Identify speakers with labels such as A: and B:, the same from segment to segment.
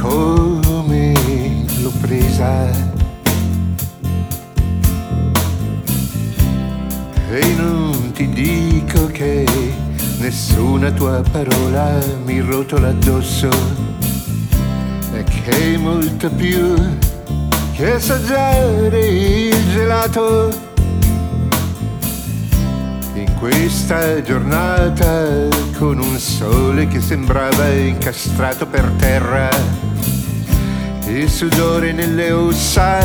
A: come l'ho presa. E non ti dico che nessuna tua parola mi rotola addosso. E che molto più che assaggiare il gelato questa giornata con un sole che sembrava incastrato per terra. Il sudore nelle ossa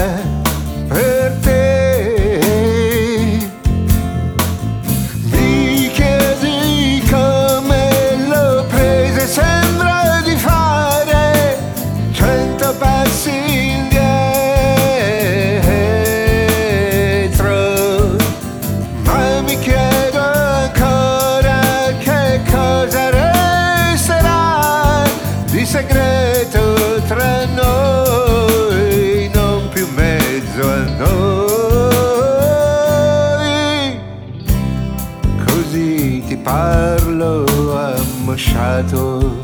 A: ammosciato.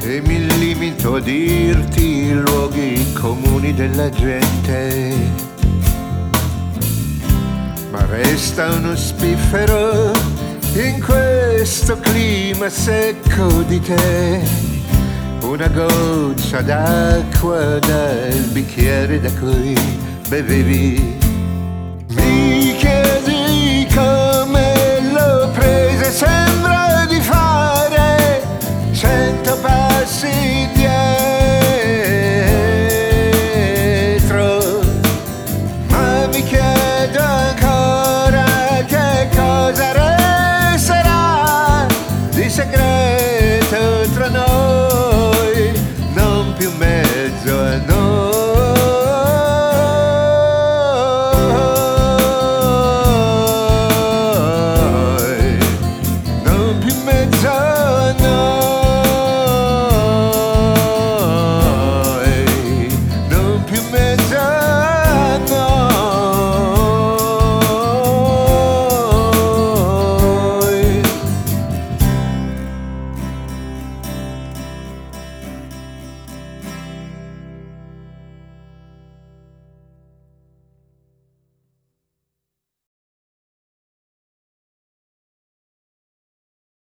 A: E mi limito a dirti i luoghi comuni della gente ma resta uno spiffero in questo clima secco di te. Una goccia d'acqua dal bicchiere da cui bevevi.